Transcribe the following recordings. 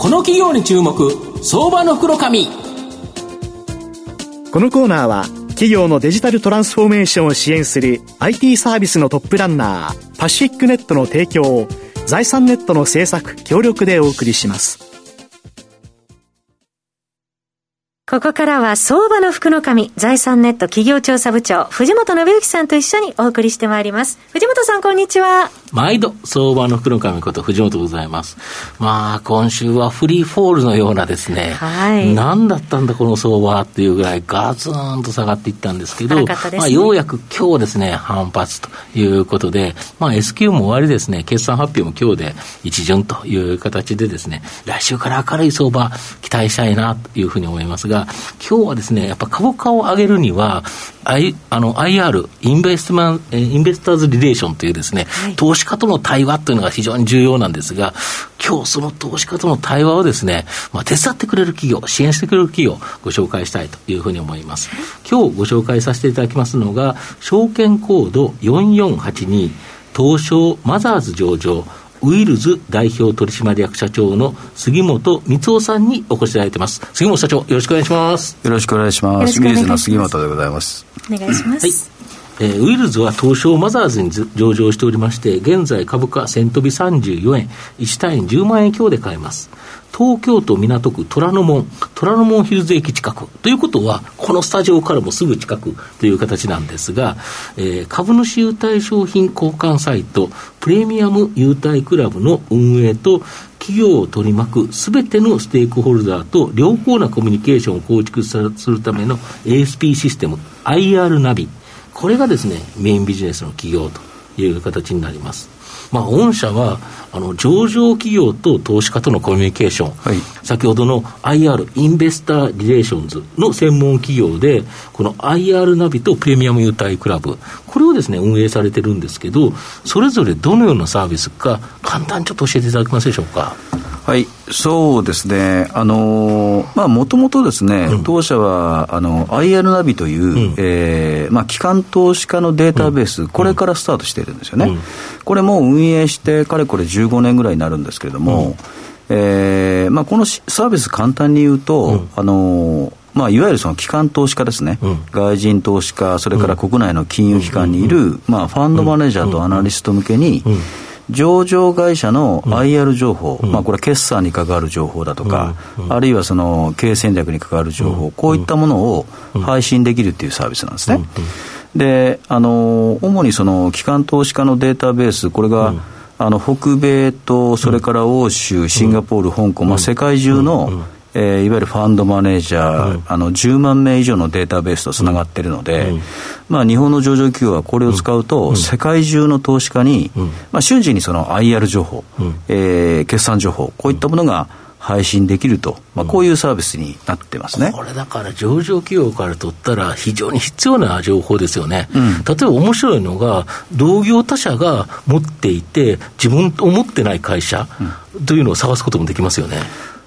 この企業に注目相場の袋紙このコーナーは企業のデジタルトランスフォーメーションを支援する IT サービスのトップランナーパシフィックネットの提供を財産ネットの制作協力でお送りしますここからは相場の福の神、財産ネット企業調査部長、藤本信之さんと一緒にお送りしてまいります。藤本さん、こんにちは。毎度、相場の福の神こと藤本でございます。まあ、今週はフリーフォールのようなですね、はい。何だったんだこの相場っていうぐらいガツンと下がっていったんですけど、ね、まあ、ようやく今日ですね、反発ということで、まあ、S q も終わりですね、決算発表も今日で一巡という形でですね、来週から明るい相場期待したいなというふうに思いますが、今日はですね、やっぱ株価を上げるには、I、あの IR、インベストマン、インベスターズリレーションというですね、はい、投資家との対話というのが非常に重要なんですが、今日その投資家との対話をですね、まあ、手伝ってくれる企業、支援してくれる企業をご紹介したいというふうに思います。今日ご紹介させていただきますのが、証券コード4482、東証マザーズ上場、ウィルズ代表取締役社長の杉本光夫さんにお越しいただいてます。杉本社長、よろしくお願いします。よろしくお願いします。ウィルズの杉本でございます。お願いします。はいえー、ウィルズは東証マザーズに上場しておりまして、現在株価1000飛び34円、1単位10万円強で買えます。東京都港区虎ノ門、虎ノ門ヒルズ駅近く。ということは、このスタジオからもすぐ近くという形なんですが、えー、株主優待商品交換サイト、プレミアム優待クラブの運営と、企業を取り巻くすべてのステークホルダーと良好なコミュニケーションを構築するための ASP システム、IR ナビ。これがですね、メインビジネスの企業という形になります。まあ、御社はあの上場企業と投資家とのコミュニケーション、はい、先ほどの IR、インベスター・リレーションズの専門企業で、この IR ナビとプレミアム優待クラブ、これをですね、運営されてるんですけど、それぞれどのようなサービスか、簡単にちょっと教えていただけますでしょうか？はい、そうですね、あのまあ、もともとですね、うん、当社はあの IR ナビという、うん、えー、まあ、機関投資家のデータベース、うん、これからスタートしているんですよね、うん、これも運営して、かれこれ15年ぐらいになるんですけれども、うん、えー、まあ、このサービス、簡単に言うと、あのまあ、いわゆるその機関投資家ですね、外人投資家、それから国内の金融機関にいる、まあ、ファンドマネージャーとアナリスト向けに、上場会社の IR 情報、うん、まあ、これ、決算に関わる情報だとか、うん、あるいはその経営戦略に関わる情報、こういったものを配信できるっていうサービスなんですね。であの主にその機関投資家のデータベース、これが、あの北米と、それから欧州、シンガポール、香港、まあ、世界中の、えー、いわゆるファンドマネージャー、うん、あの10万名以上のデータベースとつながっているので、うん、まあ、日本の上場企業はこれを使うと、世界中の投資家に、まあ、瞬時にその IR 情報、うん、えー、決算情報、こういったものが配信できると、まあ、こういうサービスになってますね、これだから上場企業から取ったら、非常に必要な情報ですよね、例えば面白いのが、同業他社が持っていて、自分と思ってない会社というのを探すこともできますよね。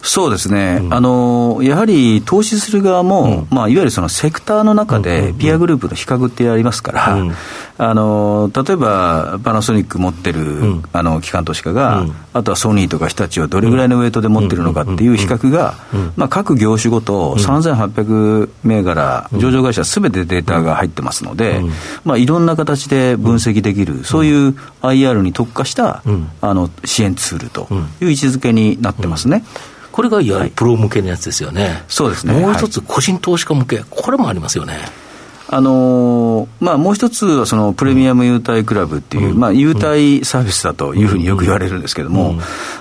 そうですね、うん、あのやはり投資する側も、うん、まあ、いわゆるそのセクターの中で、ピアグループの比較ってありますから、うん、あの例えばパナソニック持ってる、あの機関投資家が、あとはソニーとか日立はどれぐらいのウェイトで持ってるのかっていう比較が、まあ、各業種ごと3800銘柄、上場会社すべてデータが入ってますので、まあ、いろんな形で分析できる、そういう IR に特化した、あの支援ツールという位置づけになってますね。これがいわゆるプロ向けのやつですよね。はい、そうですね。もう一つ、個人投資家向け、これもありますよね。あのー、まあ、もう一つはそのプレミアム優待クラブっていう、うん、まあ、優待サービスだというふうによく言われるんですけれども、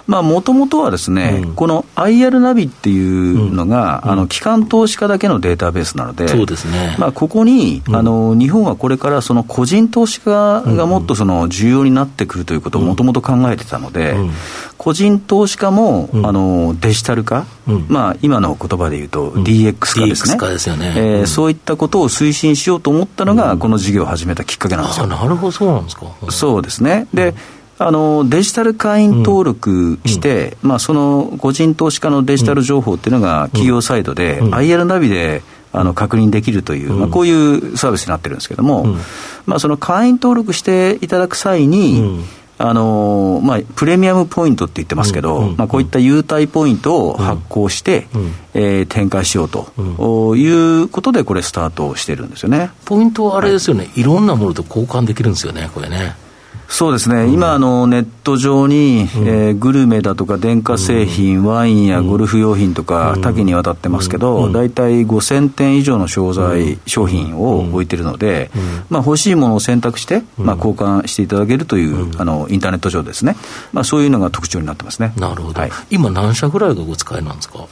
もともとはですね、うん、この IR ナビっていうのが、うん、あの機関投資家だけのデータベースなので、そうですね。まあ、ここに、あの日本はこれからその個人投資家がもっとその重要になってくるということをもともと考えてたので、個人投資家も、あのデジタル化、まあ、今の言葉で言うと DX 化ですね。DX 化ですよね、えーそういったことを推進しようと思ったのが、この事業を始めたきっかけなんですよ。なるほど、そうなんですか。そうですね。で、あのデジタル会員登録して、うん、まあ、その個人投資家のデジタル情報っていうのが企業サイドで、うん、IR ナビであの確認できるという、まあ、こういうサービスになってるんですけども、まあ、その会員登録していただく際に、あのまあ、プレミアムポイントって言ってますけど、まあ、こういった優待ポイントを発行して、うん、えー、展開しようと、うん、いうことで、これ、スタートしてるんですよね。ポイントはあれですよね、はい、いろんなものと交換できるんですよね、これね。そうですね、うん、今あの、ネット上に、うん、えー、グルメだとか電化製品、うん、ワインやゴルフ用品とか、多岐にわたってますけど、大体5000点以上の商材、商品を置いてるので、まあ、欲しいものを選択して、まあ、交換していただけるという、あのインターネット上ですね、まあ、そういうのが特徴になってますね。なるほど、はい、今、何社ぐらいがお使いなんですか？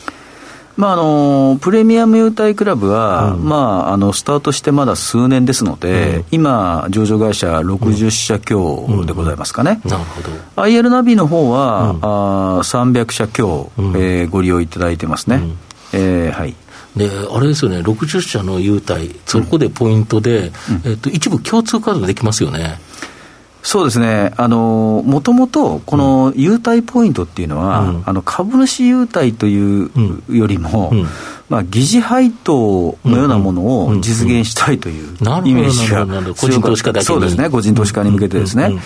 まあ、あのプレミアム優待クラブは、うん、まあ、あのスタートしてまだ数年ですので、うん、今、上場会社60社強でございますかね、なるほど。IR ナビの方は、うん、あ300社強、うん、えー、ご利用いただいてますね。うん、えー、はい。であれですよね、60社の優待、そこでポイントで、えっと、一部共通カードができますよね。そうですね、もともとこの優待ポイントっていうのは、うん、あの株主優待というよりも、うん。うん、まあ、疑似配当のようなものを実現したいというイメージが個人投資家だけそうですね、個人投資家に向けてですね。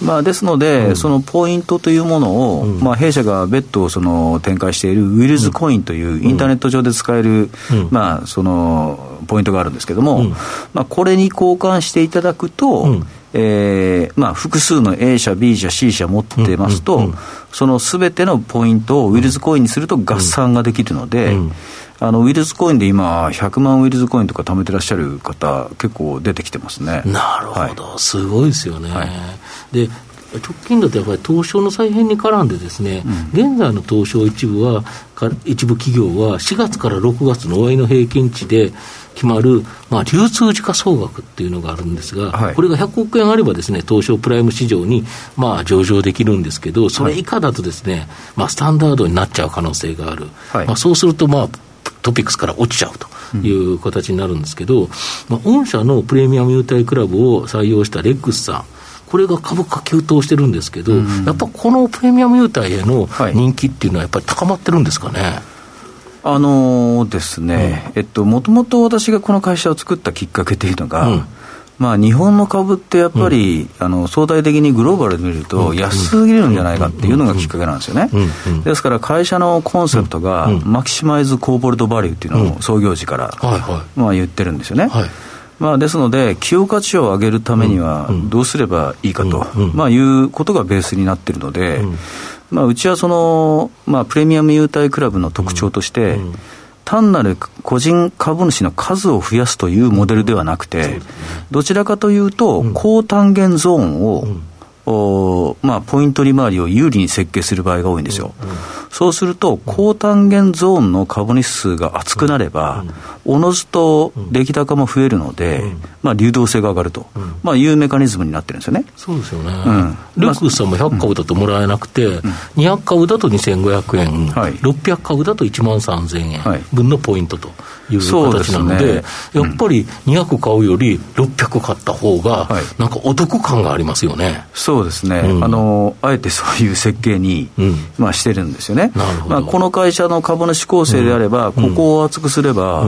まあ、ですので、そのポイントというものを、まあ、弊社が別途その展開しているウィルズコインというインターネット上で使える、まあ、そのポイントがあるんですけれども、まあ、これに交換していただくと、えーまあ、複数の A 社、B 社、C 社持ってますと、うんうんうん、そのすべてのポイントをウィルズコインにすると合算ができるので、うんうん、あのウィルズコインで今、100万ウィルズコインとか貯めてらっしゃる方、結構出てきてますね。なるほど、はい、すごいですよね。はい、で直近だとやっぱり東証の再編に絡んでですね、うん、現在の東証一部は、一部企業は4月から6月の終値の平均値で、決まる、まあ、流通時価総額っていうのがあるんですが、はい、これが100億円あればですね、東証プライム市場に、まあ、上場できるんですけど、それ以下だとですね、まあ、スタンダードになっちゃう可能性がある。はい、まあ、そうすると、まあ、トピックスから落ちちゃうという形になるんですけど、うん、まあ、御社のプレミアム優待クラブを採用したレックスさん、これが株価急騰してるんですけど、うん、やっぱこのプレミアム優待への人気っていうのは、やっぱり高まってるんですかね？はいあのー、ですね、うん、えっと、もともと私がこの会社を作ったきっかけというのが、うん、まあ、日本の株ってやっぱり、うん、あの相対的にグローバルで見ると安すぎるんじゃないかっていうのがきっかけなんですよね。ですから会社のコンセプトが、マキシマイズコーポレートバリューっていうのを創業時から、まあ、言ってるんですよね。はい。まあ、ですので、企業価値を上げるためにはどうすればいいかと、まあ、いうことがベースになっているので、まあ、うちはその、まあ、プレミアム優待クラブの特徴として、うん。うん、単なる個人株主の数を増やすというモデルではなくて、ね、どちらかというと、高単元ゾーンを、おまあ、ポイント利回りを有利に設計する場合が多いんですよ。そうすると、高単元ゾーンの株主数が厚くなれば、おのずと出来高も増えるので、まあ、流動性が上がると、まあ、いうメカニズムになってるんですよね。そうですよね。うん、ルックスさんも100株だともらえなくて、うん、200株だと2500円、はい、600株だと1万3000円分のポイントと。いう形なので、やっぱり200買うより600買った方が、なんかお得感がありますよね。そうですね、うん、あのあえてそういう設計に、うん、まあ、してるんですよね。まあ、この会社の株主構成であれば、ここを厚くすれば、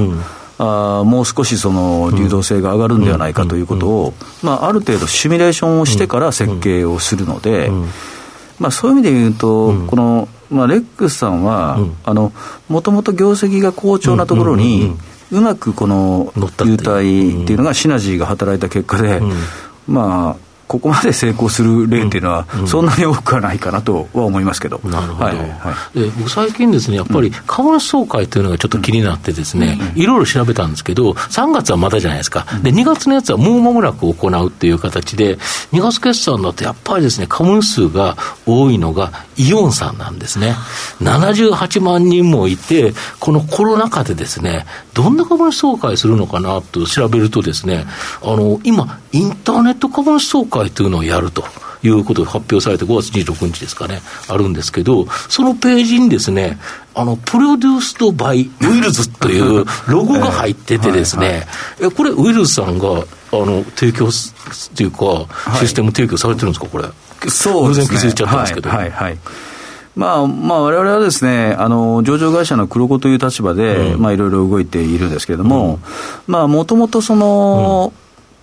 あもう少しその流動性が上がるんではないかということを、まあ、ある程度シミュレーションをしてから設計をするので、まあ、そういう意味で言うと、このまあ、レックスさんは、もともと業績が好調なところに、うまくこの優待っていうのがシナジーが働いた結果で、まあ、ここまで成功する例っていうのは、そんなに多くはないかなとは思いますけど。なるほど。はいはい、で僕最近ですね、やっぱり株主総会というのがちょっと気になってですね、いろいろ調べたんですけど、3月はまだじゃないですか。で、2月のやつはもう間もなく行うっていう形で、2月決算だとやっぱりですね、株主数が多いのがイオンさんなんですね。78万人もいて、このコロナ禍でですね、どんな株主総会するのかなと調べるとですね、あの、今、インターネット株主総会会というのをやると。いうことが発表されて5月26日ですかね、あるんですけど、そのページにですね、あの、プロデュースドバイウィルズという ロゴが入っててですね、えこれ、ウィルズさんが、あの、提供っていうか、システム提供されてるんですか、これ。そうですね。気づいちゃったんですけど。はい、はい、はい。まあ、まあ、我々はですね、あの、上場会社の黒子という立場で、うん、まあ、いろいろ動いているんですけれども、もともとその、うん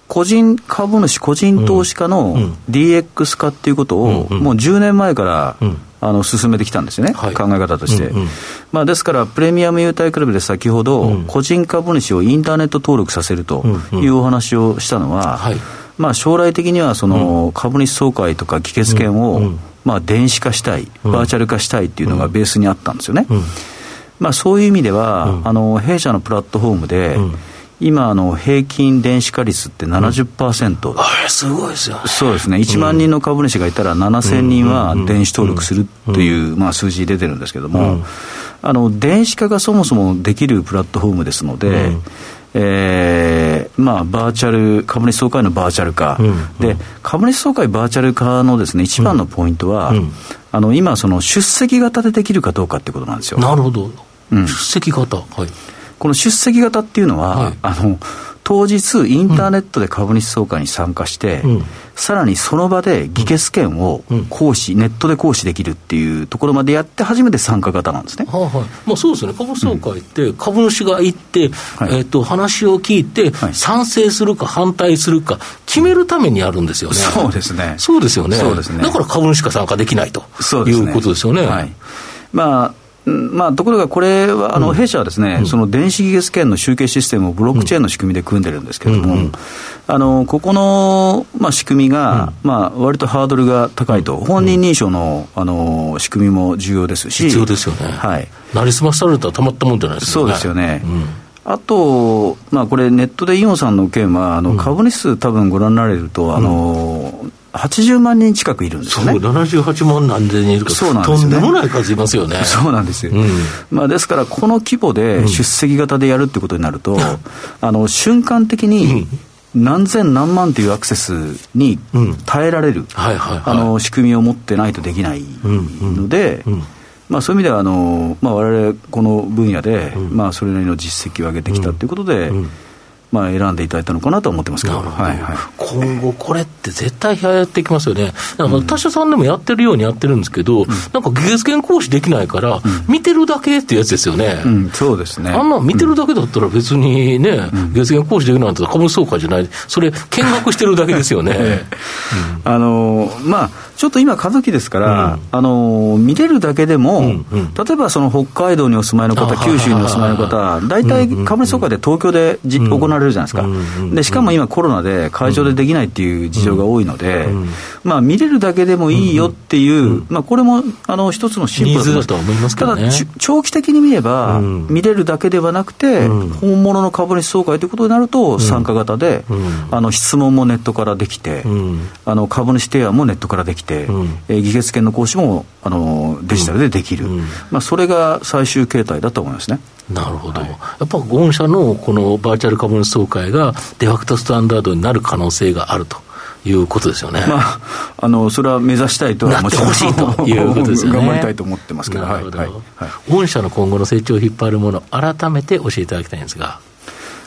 個人株主、個人投資家の DX 化っていうことを、もう10年前から、あの進めてきたんですよね、はい、考え方として。うんうん、まあ、ですから、プレミアム優待クラブで先ほど、個人株主をインターネット登録させるというお話をしたのは、はい、まあ、将来的にはその株主総会とか議決権を、まあ、電子化したい、バーチャル化したいっていうのがベースにあったんですよね。まあ、そういう意味では、あの弊社のプラットフォームで、今あの、平均電子化率って70%、うん、あれ、すごいですよ、ね、そうですね、1万人の株主がいたら、7000人は電子登録するという、まあ、数字出てるんですけども、あの電子化がそもそもできるプラットフォームですので、えーまあ、バーチャル、株主総会のバーチャル化、うん。うん、で株主総会バーチャル化のです、ね、一番のポイントは、うん、あの今、その出席型でできるかどうかってことなんですよ。なるほど、うん、出席型、はいこの出席型っていうのは、はい、あの当日、インターネットで株主総会に参加して、うん、さらにその場で議決権を行使、うん、ネットで行使できるっていうところまでやって初めて参加型なんですね。はあはいまあ、そうですね、株主総会って株主が行って、うん、えーと、話を聞いて、はい、賛成するか反対するか決めるためにやるんですよね。そうですね。そうですよね。そうですね。だから株主が参加できないということですよね。はいまあまあ、ところがこれは、あの弊社はですね、うん、その電子技術権の集計システムをブロックチェーンの仕組みで組んでるんですけれども、あのここの、まあ、仕組みが、うん。まあ割とハードルが高いと、本人認証のあの仕組みも重要ですし、必要ですよね、はい、なりすまされたらたまったもんじゃないですか、ね、そうですよね。あと、まあ、これ、ネットでイオンさんの件は、あの株主数、多分ご覧になられると、あの80万人近くいるんですよね。そう、78万何千人いるかそうなんです、ね、とんでもない数いますよね。そうなんですよ。うん、まあ、ですから、この規模で出席型でやるってことになると、うん、あの瞬間的に、何千何万というアクセスに耐えられる、あの仕組みを持ってないとできないので、まあ、そういう意味ではあの、まあ、我々この分野で、まあ、それなりの実績を上げてきたということで、まあ、選んでいただいたのかなと思ってますけど、はいはい、今後、これって絶対やってきますよね、なんか他社さんでもやってるようにやってるんですけど、うん、なんか月限行使できないから、見てるだけってやつですよね、うん、そうですね。あんな見てるだけだったら、別にね、月限行使できないんだったら株主総会じゃない、それ、見学してるだけですよね。あのまあちょっと今、過渡期ですから、うん、あの見れるだけでも、うんうん、例えばその北海道にお住まいの方、九州にお住まいの方、大体株主総会で東京でじ、行われるじゃないですか、でしかも今、コロナで会場でできないっていう事情が多いので、まあ、見れるだけでもいいよっていう、まあ、これもあの一つのシンプルだと思いますただ、長期的に見れば、見れるだけではなくて、本物の株主総会ということになると、参加型で、あの質問もネットからできて、あの株主提案もネットからできて、て、うん、えー、議決権の行使もあのデジタルでできる、うん、まあ、それが最終形態だと思いますね。なるほど、はい、やっぱ御社のこのバーチャル株主総会がデファクトスタンダードになる可能性があると。いうことですよね。まあ、あの、それは目指したいとはもちろん。しいということですよね。頑張りたいと思ってますけど。なるほど。はい。御社の今後の成長を引っ張るもの、改めて教えていただきたいんですが。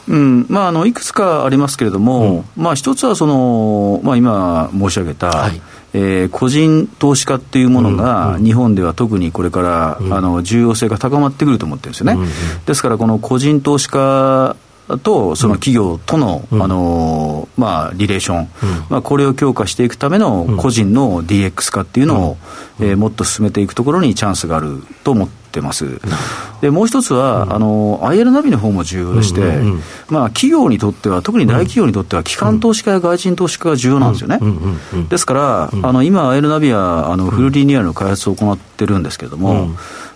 うんまあ、あのいくつかありますけれども、うん、まあ、一つはその、まあ、今申し上げた、はい、えー、個人投資家っていうものが、日本では特にこれから、うん、あの重要性が高まってくると思ってるんですよね。ですから、この個人投資家とその企業との,、あのまあ、リレーション、まあ、これを強化していくための個人の DX 化っていうのを、えー、もっと進めていくところにチャンスがあると思ってます。でもう一つは、うん、あの IL ナビの方も重要でして、うんうんうん、まあ、企業にとっては、特に大企業にとっては、機関投資家や外人投資家が重要なんですよね。ですから、あの今、IL ナビはあのフルリニューアルの開発を行ってるんですけれども、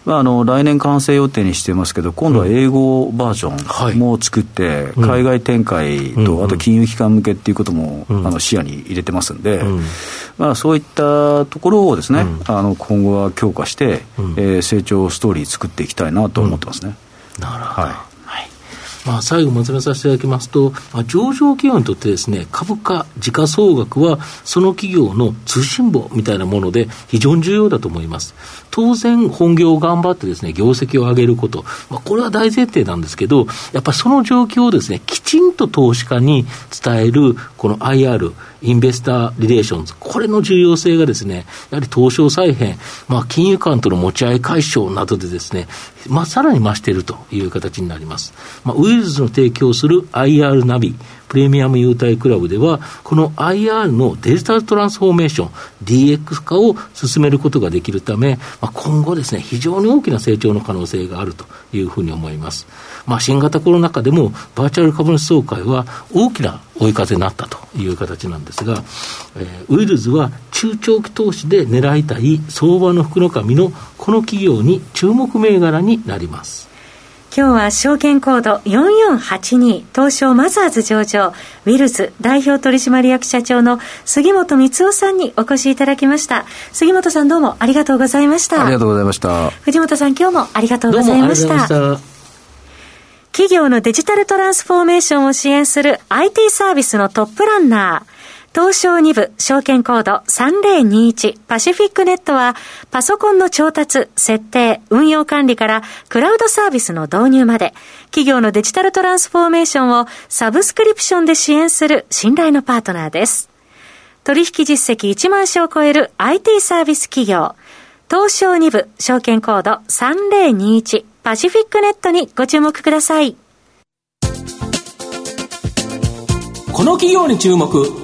まあ、あの来年完成予定にしてますけど、今度は英語バージョンも作って、海外展開と、あと金融機関向けっていうことも、あの視野に入れてますんで、まあ、そういったところをですね、あの今後は強化して、えー、成長ストーリー作っていきたいなと思ってますね。なるほど、はいまあ、最後まとめさせていただきますと、まあ、上場企業にとってですね、株価、時価総額は、その企業の通信簿みたいなもので非常に重要だと思います。当然、本業を頑張ってですね、業績を上げること、まあ、これは大前提なんですけど、やっぱりその状況をですね、きちんと投資家に伝える、この IR、インベスターリレーションズ、これの重要性がですね、やはり東証再編、まあ、金融間との持ち合い解消などでですね、まあ、さらに増しているという形になります。まあ、ルスの提供する IR ナビ、プレミアム優待クラブでは、この IR のデジタルトランスフォーメーション、DX 化を進めることができるため、まあ、今後ですね、非常に大きな成長の可能性があるというふうに思います。まあ、新型コロナ禍でも、バーチャル株主総会は大きな追い風になったという形なんですが、えー、ウィルズは中長期投資で狙いたい相場の福の神のこの企業に注目銘柄になります。今日は証券コード4482東証マザーズ上場ウィルズ代表取締役社長の杉本光夫さんにお越しいただきました。杉本さんどうもありがとうございました。ありがとうございました。藤本さん今日もありがとうございました。企業のデジタルトランスフォーメーションを支援する IT サービスのトップランナー東証2部証券コード3021パシフィックネットはパソコンの調達、設定、運用管理からクラウドサービスの導入まで企業のデジタルトランスフォーメーションをサブスクリプションで支援する信頼のパートナーです。取引実績1万社を超える IT サービス企業東証2部証券コード3021パシフィックネットにご注目ください。この企業に注目